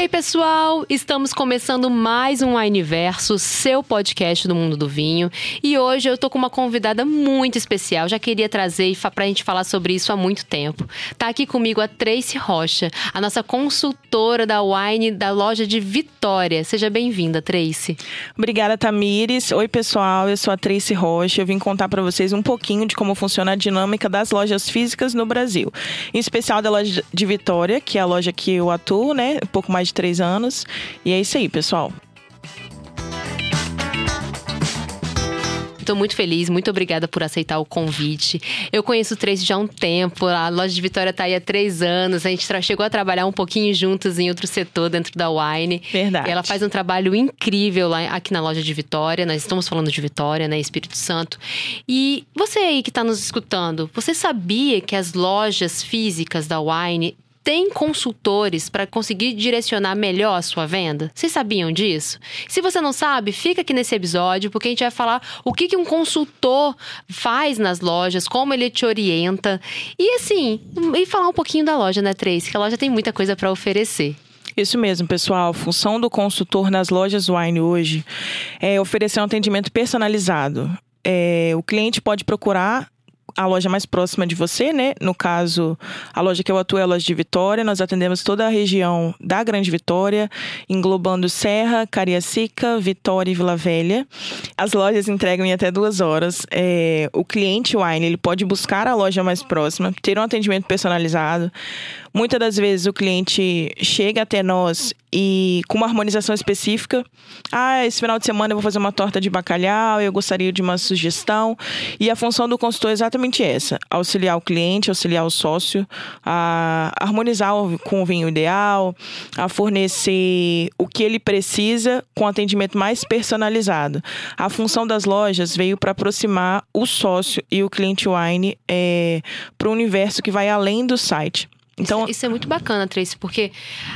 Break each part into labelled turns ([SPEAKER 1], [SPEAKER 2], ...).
[SPEAKER 1] Ei, pessoal, estamos começando mais um Wineverso, seu podcast do mundo do vinho. E hoje eu tô com uma convidada muito especial. Já queria trazer pra gente falar sobre isso há muito tempo. Tá aqui comigo a Tracy Rocha, a nossa consultora da wine da loja de Vitória. Seja bem-vinda, Tracy.
[SPEAKER 2] Obrigada, Tamires. Oi, pessoal, eu sou a Tracy Rocha. Eu vim contar para vocês um pouquinho de como funciona a dinâmica das lojas físicas no Brasil. Em especial da loja de Vitória, que é a loja que eu atuo, né? Um pouco mais de três anos. E é isso aí, pessoal.
[SPEAKER 1] Estou muito feliz, muito obrigada por aceitar o convite. Eu conheço o Tracy já há um tempo, a loja de Vitória está aí há três anos. A gente chegou a trabalhar um pouquinho juntos em outro setor dentro da Wine.
[SPEAKER 2] Verdade.
[SPEAKER 1] E ela faz um trabalho incrível lá aqui na loja de Vitória. Nós estamos falando de Vitória, né? Espírito Santo. E você aí que está nos escutando, você sabia que as lojas físicas da Wine tem consultores para conseguir direcionar melhor a sua venda? Vocês sabiam disso? Se você não sabe, fica aqui nesse episódio, porque a gente vai falar o que, que um consultor faz nas lojas, como ele te orienta. E assim, e falar um pouquinho da loja, né, Trace? Que a loja tem muita coisa para oferecer.
[SPEAKER 2] Isso mesmo, pessoal. A função do consultor nas lojas Wine hoje é oferecer um atendimento personalizado. É, o cliente pode procurar a loja mais próxima de você, né? No caso, a loja que eu atuo é a loja de Vitória. Nós atendemos toda a região da Grande Vitória, englobando Serra, Cariacica, Vitória e Vila Velha. As lojas entregam em até duas horas. É, o cliente Wine ele pode buscar a loja mais próxima, ter um atendimento personalizado. Muitas das vezes o cliente chega até nós e com uma harmonização específica. Ah, esse final de semana eu vou fazer uma torta de bacalhau, eu gostaria de uma sugestão. E a função do consultor é exatamente essa: auxiliar o cliente, auxiliar o sócio a harmonizar com o vinho ideal, a fornecer o que ele precisa com atendimento mais personalizado. A função das lojas veio para aproximar o sócio e o cliente wine é, para um universo que vai além do site.
[SPEAKER 1] Então, isso, isso, é muito bacana, Tracy, porque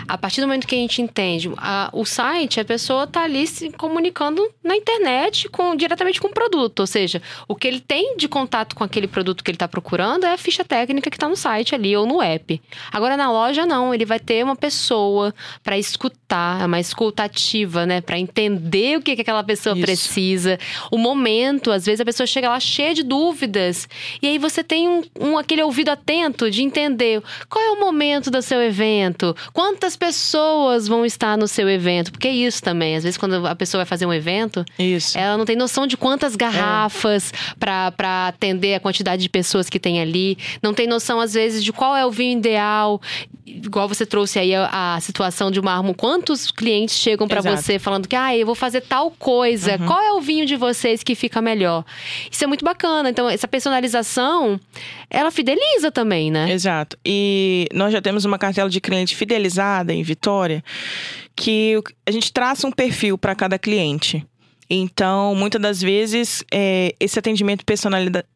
[SPEAKER 1] a partir do momento que a gente entende a, o site, a pessoa está ali se comunicando na internet com, diretamente com o produto. Ou seja, o que ele tem de contato com aquele produto que ele está procurando é a ficha técnica que está no site ali ou no app. Agora, na loja, não. Ele vai ter uma pessoa para escutar, é uma escutativa, né? Para entender o que, que aquela pessoa isso. precisa. O momento, às vezes a pessoa chega lá cheia de dúvidas. E aí você tem um, um aquele ouvido atento de entender qual é o momento do seu evento? Quantas pessoas vão estar no seu evento? Porque é isso também. Às vezes, quando a pessoa vai fazer um evento,
[SPEAKER 2] isso.
[SPEAKER 1] ela não tem noção de quantas garrafas é. para atender a quantidade de pessoas que tem ali. Não tem noção, às vezes, de qual é o vinho ideal. Igual você trouxe aí a, a situação de uma arma. Quantos clientes chegam para você falando que, ah, eu vou fazer tal coisa. Uhum. Qual é o vinho de vocês que fica melhor? Isso é muito bacana. Então, essa personalização, ela fideliza também, né?
[SPEAKER 2] Exato. E nós já temos uma cartela de cliente fidelizada em Vitória, que a gente traça um perfil para cada cliente. Então, muitas das vezes, é, esse atendimento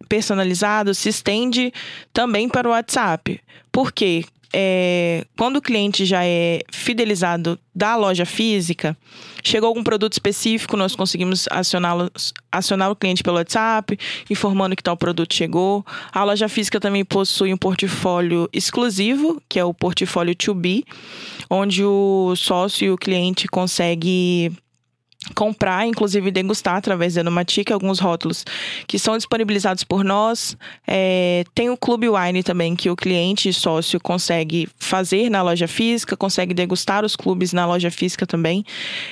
[SPEAKER 2] personalizado se estende também para o WhatsApp. Por quê? É, quando o cliente já é fidelizado da loja física, chegou algum produto específico, nós conseguimos acioná-lo, acionar o cliente pelo WhatsApp, informando que tal produto chegou. A loja física também possui um portfólio exclusivo, que é o portfólio 2B, onde o sócio e o cliente consegue comprar, inclusive degustar através da Nomatic alguns rótulos que são disponibilizados por nós. É, tem o Clube Wine também, que o cliente e sócio consegue fazer na loja física, consegue degustar os clubes na loja física também.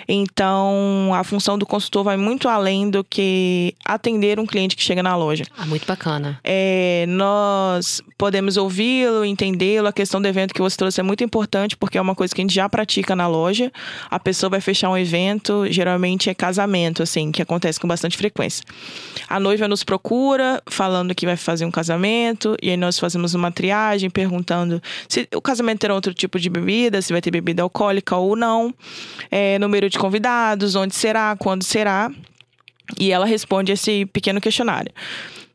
[SPEAKER 2] Então, a função do consultor vai muito além do que atender um cliente que chega na loja.
[SPEAKER 1] Ah, muito bacana.
[SPEAKER 2] É, nós podemos ouvi-lo, entendê-lo. A questão do evento que você trouxe é muito importante, porque é uma coisa que a gente já pratica na loja. A pessoa vai fechar um evento, geralmente geralmente é casamento, assim, que acontece com bastante frequência. A noiva nos procura, falando que vai fazer um casamento, e aí nós fazemos uma triagem, perguntando se o casamento terá outro tipo de bebida, se vai ter bebida alcoólica ou não, é, número de convidados, onde será, quando será. E ela responde esse pequeno questionário.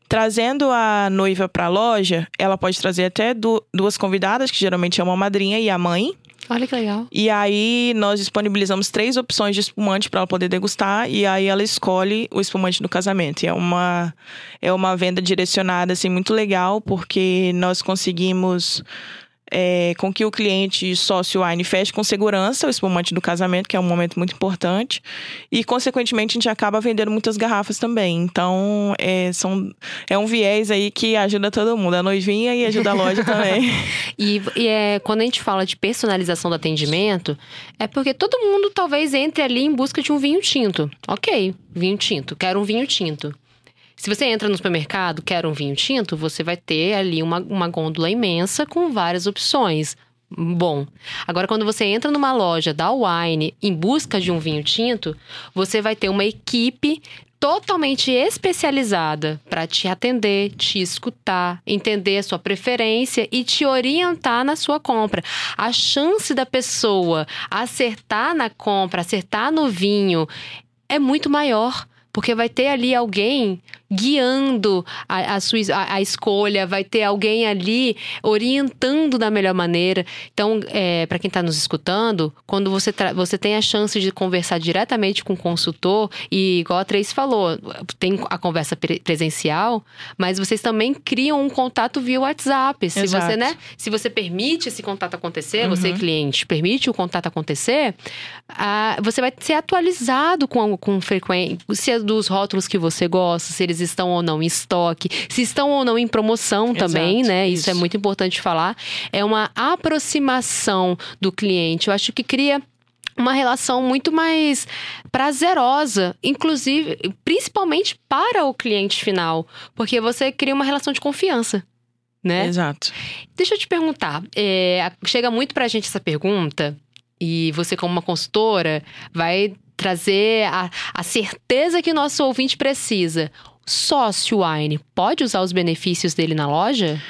[SPEAKER 2] Trazendo a noiva para a loja, ela pode trazer até duas convidadas, que geralmente é uma madrinha e a mãe,
[SPEAKER 1] Olha que legal.
[SPEAKER 2] E aí nós disponibilizamos três opções de espumante para ela poder degustar e aí ela escolhe o espumante do casamento. E é uma é uma venda direcionada assim muito legal porque nós conseguimos é, com que o cliente sócio wine feche com segurança o espumante do casamento, que é um momento muito importante. E, consequentemente, a gente acaba vendendo muitas garrafas também. Então, é, são, é um viés aí que ajuda todo mundo, a noivinha e ajuda a loja também.
[SPEAKER 1] e, e é, quando a gente fala de personalização do atendimento, é porque todo mundo talvez entre ali em busca de um vinho tinto. Ok, vinho tinto, quero um vinho tinto. Se você entra no supermercado, quer um vinho tinto, você vai ter ali uma, uma gôndola imensa com várias opções. Bom, agora quando você entra numa loja da Wine em busca de um vinho tinto, você vai ter uma equipe totalmente especializada para te atender, te escutar, entender a sua preferência e te orientar na sua compra. A chance da pessoa acertar na compra, acertar no vinho é muito maior. Porque vai ter ali alguém guiando a, a sua a, a, escolha, vai ter alguém ali orientando da melhor maneira. Então, é, para quem está nos escutando, quando você, você tem a chance de conversar diretamente com o consultor, e igual a Trace falou, tem a conversa pre presencial, mas vocês também criam um contato via WhatsApp. Se Exato. você, né? Se você permite esse contato acontecer, uhum. você, cliente, permite o contato acontecer, ah, você vai ser atualizado com, com frequência, se é dos rótulos que você gosta, se eles estão ou não em estoque, se estão ou não em promoção também, né? Isso. isso é muito importante falar. É uma aproximação do cliente. Eu acho que cria uma relação muito mais prazerosa, inclusive, principalmente para o cliente final, porque você cria uma relação de confiança. Né?
[SPEAKER 2] Exato.
[SPEAKER 1] Deixa eu te perguntar, é, chega muito pra gente essa pergunta, e você, como uma consultora, vai trazer a, a certeza que o nosso ouvinte precisa sócio Wine pode usar os benefícios dele na loja?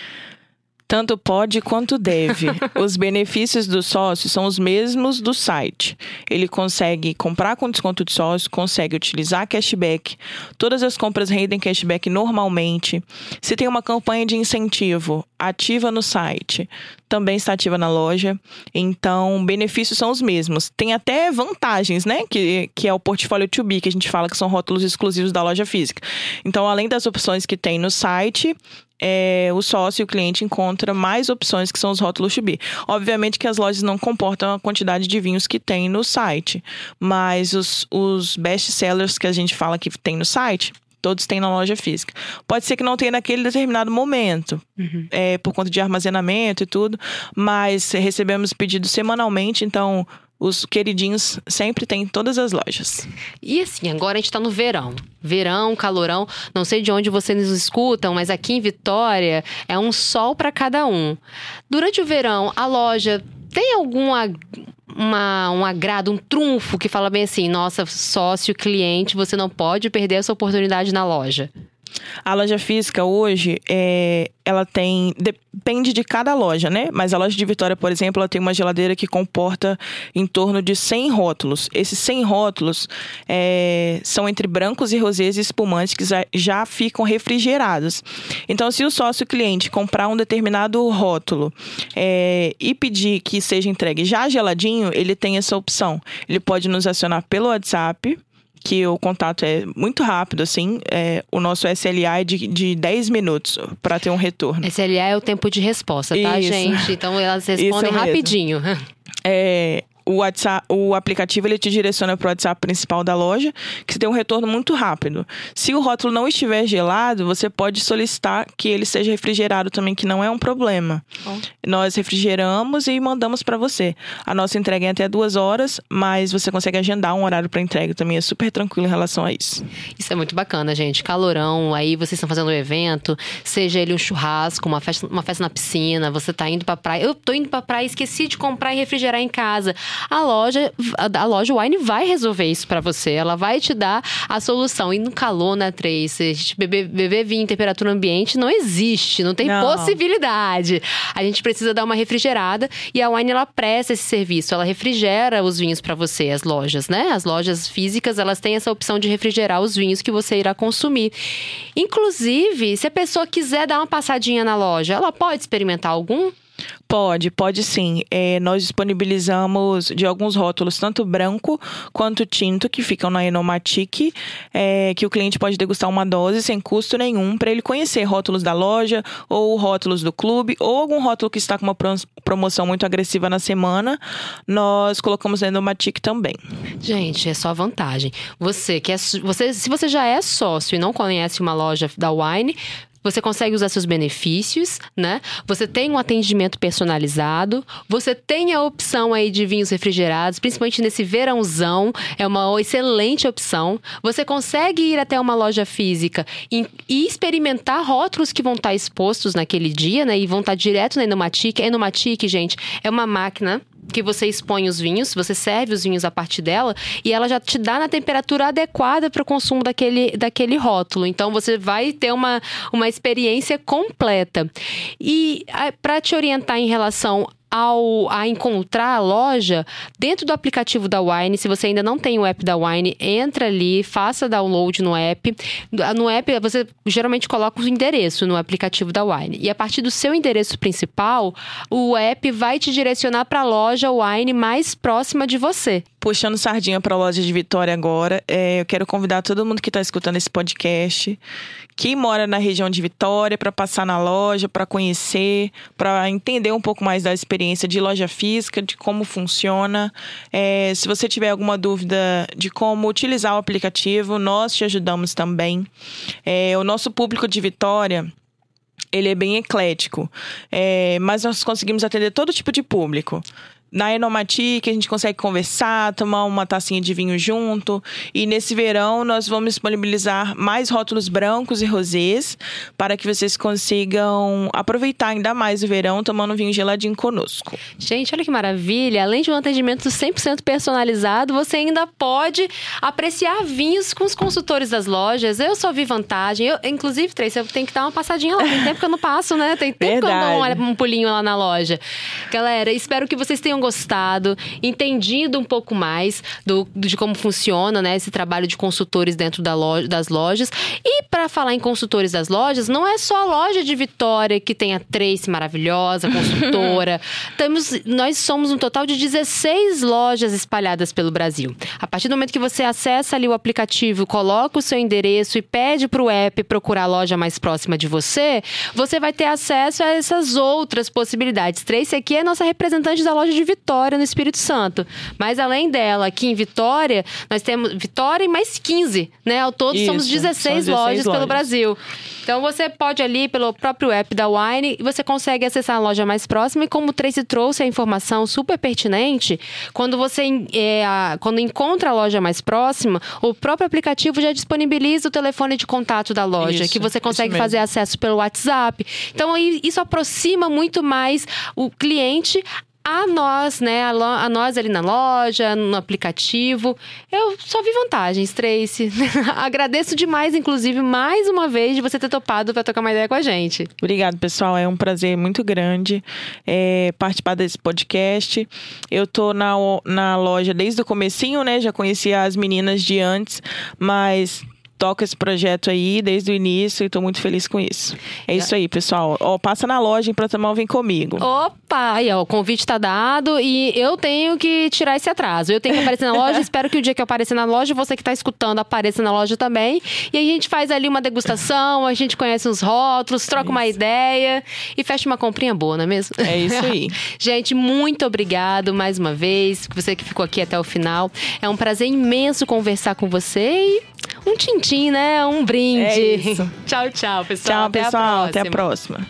[SPEAKER 2] Tanto pode quanto deve. os benefícios do sócio são os mesmos do site. Ele consegue comprar com desconto de sócio, consegue utilizar cashback. Todas as compras rendem cashback normalmente. Se tem uma campanha de incentivo ativa no site, também está ativa na loja. Então, benefícios são os mesmos. Tem até vantagens, né? Que, que é o portfólio to be, que a gente fala que são rótulos exclusivos da loja física. Então, além das opções que tem no site, é, o sócio e o cliente encontra mais opções que são os rótulos to be. Obviamente que as lojas não comportam a quantidade de vinhos que tem no site, mas os, os best sellers que a gente fala que tem no site, todos têm na loja física. Pode ser que não tenha naquele determinado momento, uhum. é, por conta de armazenamento e tudo, mas recebemos pedidos semanalmente, então os queridinhos sempre tem em todas as lojas.
[SPEAKER 1] E assim, agora a gente tá no verão. Verão, calorão. Não sei de onde vocês nos escutam, mas aqui em Vitória é um sol para cada um. Durante o verão, a loja tem algum uma, um agrado, um trunfo que fala bem assim: nossa, sócio, cliente, você não pode perder essa oportunidade na loja?
[SPEAKER 2] A loja física hoje, é, ela tem. Depende de cada loja, né? Mas a loja de Vitória, por exemplo, ela tem uma geladeira que comporta em torno de 100 rótulos. Esses 100 rótulos é, são entre brancos e rosés e espumantes que já, já ficam refrigerados. Então, se o sócio cliente comprar um determinado rótulo é, e pedir que seja entregue já geladinho, ele tem essa opção. Ele pode nos acionar pelo WhatsApp que o contato é muito rápido, assim. É, o nosso SLA é de, de 10 minutos para ter um retorno.
[SPEAKER 1] SLA é o tempo de resposta, tá, Isso. gente? Então elas respondem rapidinho.
[SPEAKER 2] É, o WhatsApp, o aplicativo ele te direciona para o WhatsApp principal da loja, que você tem um retorno muito rápido. Se o rótulo não estiver gelado, você pode solicitar que ele seja refrigerado também, que não é um problema. Bom. Nós refrigeramos e mandamos para você. A nossa entrega é até duas horas, mas você consegue agendar um horário para entrega também. É super tranquilo em relação a isso.
[SPEAKER 1] Isso é muito bacana, gente. Calorão, aí vocês estão fazendo um evento, seja ele um churrasco, uma festa, uma festa na piscina, você está indo para praia. Eu tô indo para praia, esqueci de comprar e refrigerar em casa a loja, a, loja Wine vai resolver isso para você. Ela vai te dar a solução. E no calor, né, Trace? A gente beber, beber vinho em temperatura ambiente não existe, não tem não. possibilidade. A gente precisa dar uma refrigerada e a Wine ela presta esse serviço. Ela refrigera os vinhos para você, as lojas, né? As lojas físicas, elas têm essa opção de refrigerar os vinhos que você irá consumir. Inclusive, se a pessoa quiser dar uma passadinha na loja, ela pode experimentar algum?
[SPEAKER 2] Pode, pode sim. É, nós disponibilizamos de alguns rótulos, tanto branco quanto tinto, que ficam na Enomatic, é, que o cliente pode degustar uma dose sem custo nenhum para ele conhecer rótulos da loja ou rótulos do clube ou algum rótulo que está com uma promoção muito agressiva na semana. Nós colocamos na Enomatic também.
[SPEAKER 1] Gente, é só vantagem. Você que é, você, se você já é sócio e não conhece uma loja da Wine, você consegue usar seus benefícios, né? Você tem um atendimento personalizado, você tem a opção aí de vinhos refrigerados, principalmente nesse verãozão, é uma excelente opção. Você consegue ir até uma loja física e, e experimentar rótulos que vão estar expostos naquele dia, né? E vão estar direto na Enomatic. Enomatic, gente, é uma máquina que você expõe os vinhos, você serve os vinhos a partir dela e ela já te dá na temperatura adequada para o consumo daquele, daquele rótulo. Então você vai ter uma, uma experiência completa. E para te orientar em relação ao a encontrar a loja dentro do aplicativo da Wine. Se você ainda não tem o app da Wine, entra ali, faça download no app. No app você geralmente coloca o endereço no aplicativo da Wine. E a partir do seu endereço principal, o app vai te direcionar para a loja Wine mais próxima de você.
[SPEAKER 2] Puxando sardinha para a loja de Vitória agora, é, eu quero convidar todo mundo que está escutando esse podcast, que mora na região de Vitória, para passar na loja, para conhecer, para entender um pouco mais da experiência de loja física, de como funciona. É, se você tiver alguma dúvida de como utilizar o aplicativo, nós te ajudamos também. É, o nosso público de Vitória ele é bem eclético, é, mas nós conseguimos atender todo tipo de público na Enomatic a gente consegue conversar, tomar uma tacinha de vinho junto. E nesse verão nós vamos disponibilizar mais rótulos brancos e rosés para que vocês consigam aproveitar ainda mais o verão tomando vinho geladinho conosco.
[SPEAKER 1] Gente, olha que maravilha! Além de um atendimento 100% personalizado, você ainda pode apreciar vinhos com os consultores das lojas. Eu só vi vantagem. Eu, inclusive, Tracy, eu tenho que dar uma passadinha lá. Tem tempo que eu não passo, né? Tem tempo Verdade. que eu dou um, um pulinho lá na loja. Galera, espero que vocês tenham gostado, entendido um pouco mais do, de como funciona né, esse trabalho de consultores dentro da loja, das lojas. E para falar em consultores das lojas, não é só a loja de Vitória que tem a Trace maravilhosa, consultora. Temos, nós somos um total de 16 lojas espalhadas pelo Brasil. A partir do momento que você acessa ali o aplicativo, coloca o seu endereço e pede para o app procurar a loja mais próxima de você, você vai ter acesso a essas outras possibilidades. Trace aqui é nossa representante da loja de Vitória, no Espírito Santo. Mas além dela, aqui em Vitória, nós temos Vitória e mais 15, né? Ao todo Isso, somos 16, 16 lojas, lojas pelo Brasil. Então você pode ali pelo próprio app da Wine e você consegue acessar a loja mais próxima. E como o Tracy trouxe a informação super pertinente, quando você é, quando encontra a loja mais próxima, o próprio aplicativo já disponibiliza o telefone de contato da loja, isso, que você consegue fazer acesso pelo WhatsApp. Então isso aproxima muito mais o cliente a nós, né? A, a, nós ali na loja, no aplicativo. Eu só vi vantagens, Tracy. Agradeço demais, inclusive, mais uma vez, de você ter topado para tocar uma ideia com a gente.
[SPEAKER 2] Obrigado, pessoal. É um prazer muito grande é, participar desse podcast. Eu tô na, na loja desde o comecinho, né? Já conhecia as meninas de antes, mas toca esse projeto aí desde o início e estou muito feliz com isso. É isso aí, pessoal. Ó, passa na loja em Protamão, vem comigo.
[SPEAKER 1] Opa! Aí, ó, o convite está dado e eu tenho que tirar esse atraso. Eu tenho que aparecer na loja, espero que o dia que eu aparecer na loja, você que está escutando apareça na loja também. E aí a gente faz ali uma degustação, a gente conhece uns rótulos, troca isso. uma ideia e fecha uma comprinha boa, não é mesmo?
[SPEAKER 2] É isso aí.
[SPEAKER 1] gente, muito obrigado mais uma vez, você que ficou aqui até o final. É um prazer imenso conversar com você e um tintim, né? Um brinde. É tchau, tchau, pessoal.
[SPEAKER 2] Tchau, até pessoal. A até a próxima.